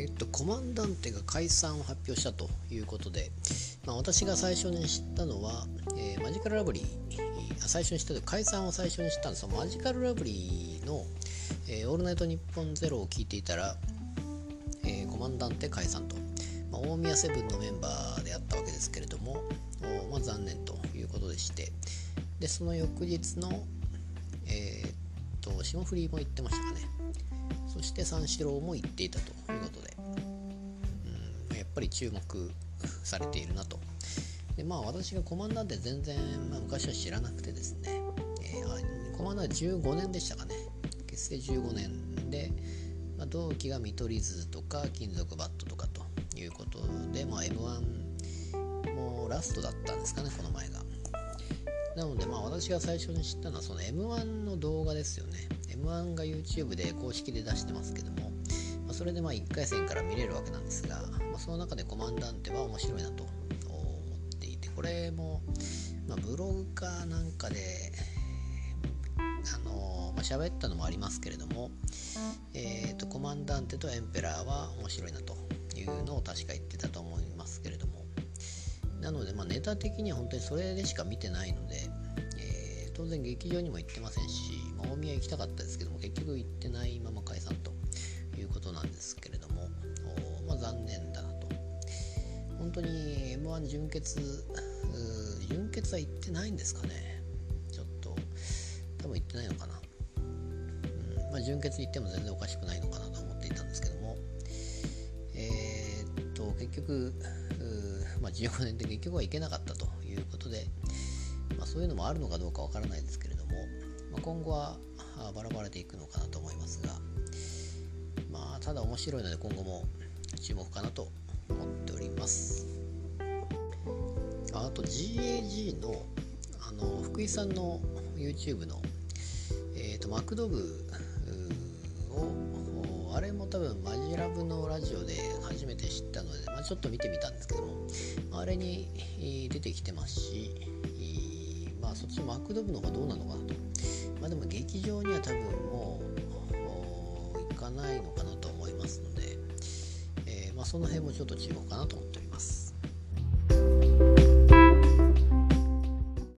えっとコマンダンテが解散を発表したということで、まあ、私が最初に知ったのは、えー、マジカルラブリー最初に知ったと解散を最初に知ったんです。マジカルラブリーの、えー、オールナイトニッポンゼロを聞いていたら、えー、コマンダンテ解散と、まあ、大宮セブンのメンバーであったわけですけれども、まあ、残念ということでして。でその翌日の、えー、っと霜降りも言ってましたかね。そして三四郎も言っていたということで、っぱり注目されているなと。でまあ私がコマンダンテ全然、まあ、昔は知らなくてですね、えー、コマンダンテ15年でしたかね。結成15年で、まあ、同期が見取り図とか金属バットとかということで、まあ、m 1もラストだったんですかねこの前が。なのでまあ私が最初に知ったのはその m 1の動画ですよね。m 1が YouTube で公式で出してますけども、それでまあ1回戦から見れるわけなんですが、まあ、その中でコマンダンテは面白いなと思っていてこれも、まあ、ブログかなんかであのまあ、喋ったのもありますけれども、えーと、コマンダンテとエンペラーは面白いなというのを確か言ってたと思いますけれどもなので、まあ、ネタ的には本当にそれでしか見てないので、えー、当然劇場にも行ってませんし、まあ、大宮行きたかったですけども結局行ってないまま解散と。いうことなんですけれども、まあ、残念だなと。本当に m 1準決純潔は行ってないんですかね。ちょっと多分行ってないのかな、うんまあ、純潔行っても全然おかしくないのかなと思っていたんですけども。えー、っと結局まあ、15年で結局は行けなかったということで、まあ、そういうのもあるのかどうかわからないですけれども、まあ、今後はバラバラでいくのかなと、ただ面白いので今後も注目かなと思っております。あと GAG のあの福井さんの YouTube の、えーと、マクドブをあれも多分マジラブのラジオで初めて知ったので、まあ、ちょっと見てみたんですけどもあれに出てきてますしまあそっちマクドブの方がどうなのかなとまあでも劇場には多分もうかないのかなと思いますので、えー、まあ、その辺もちょっと注目かなと思って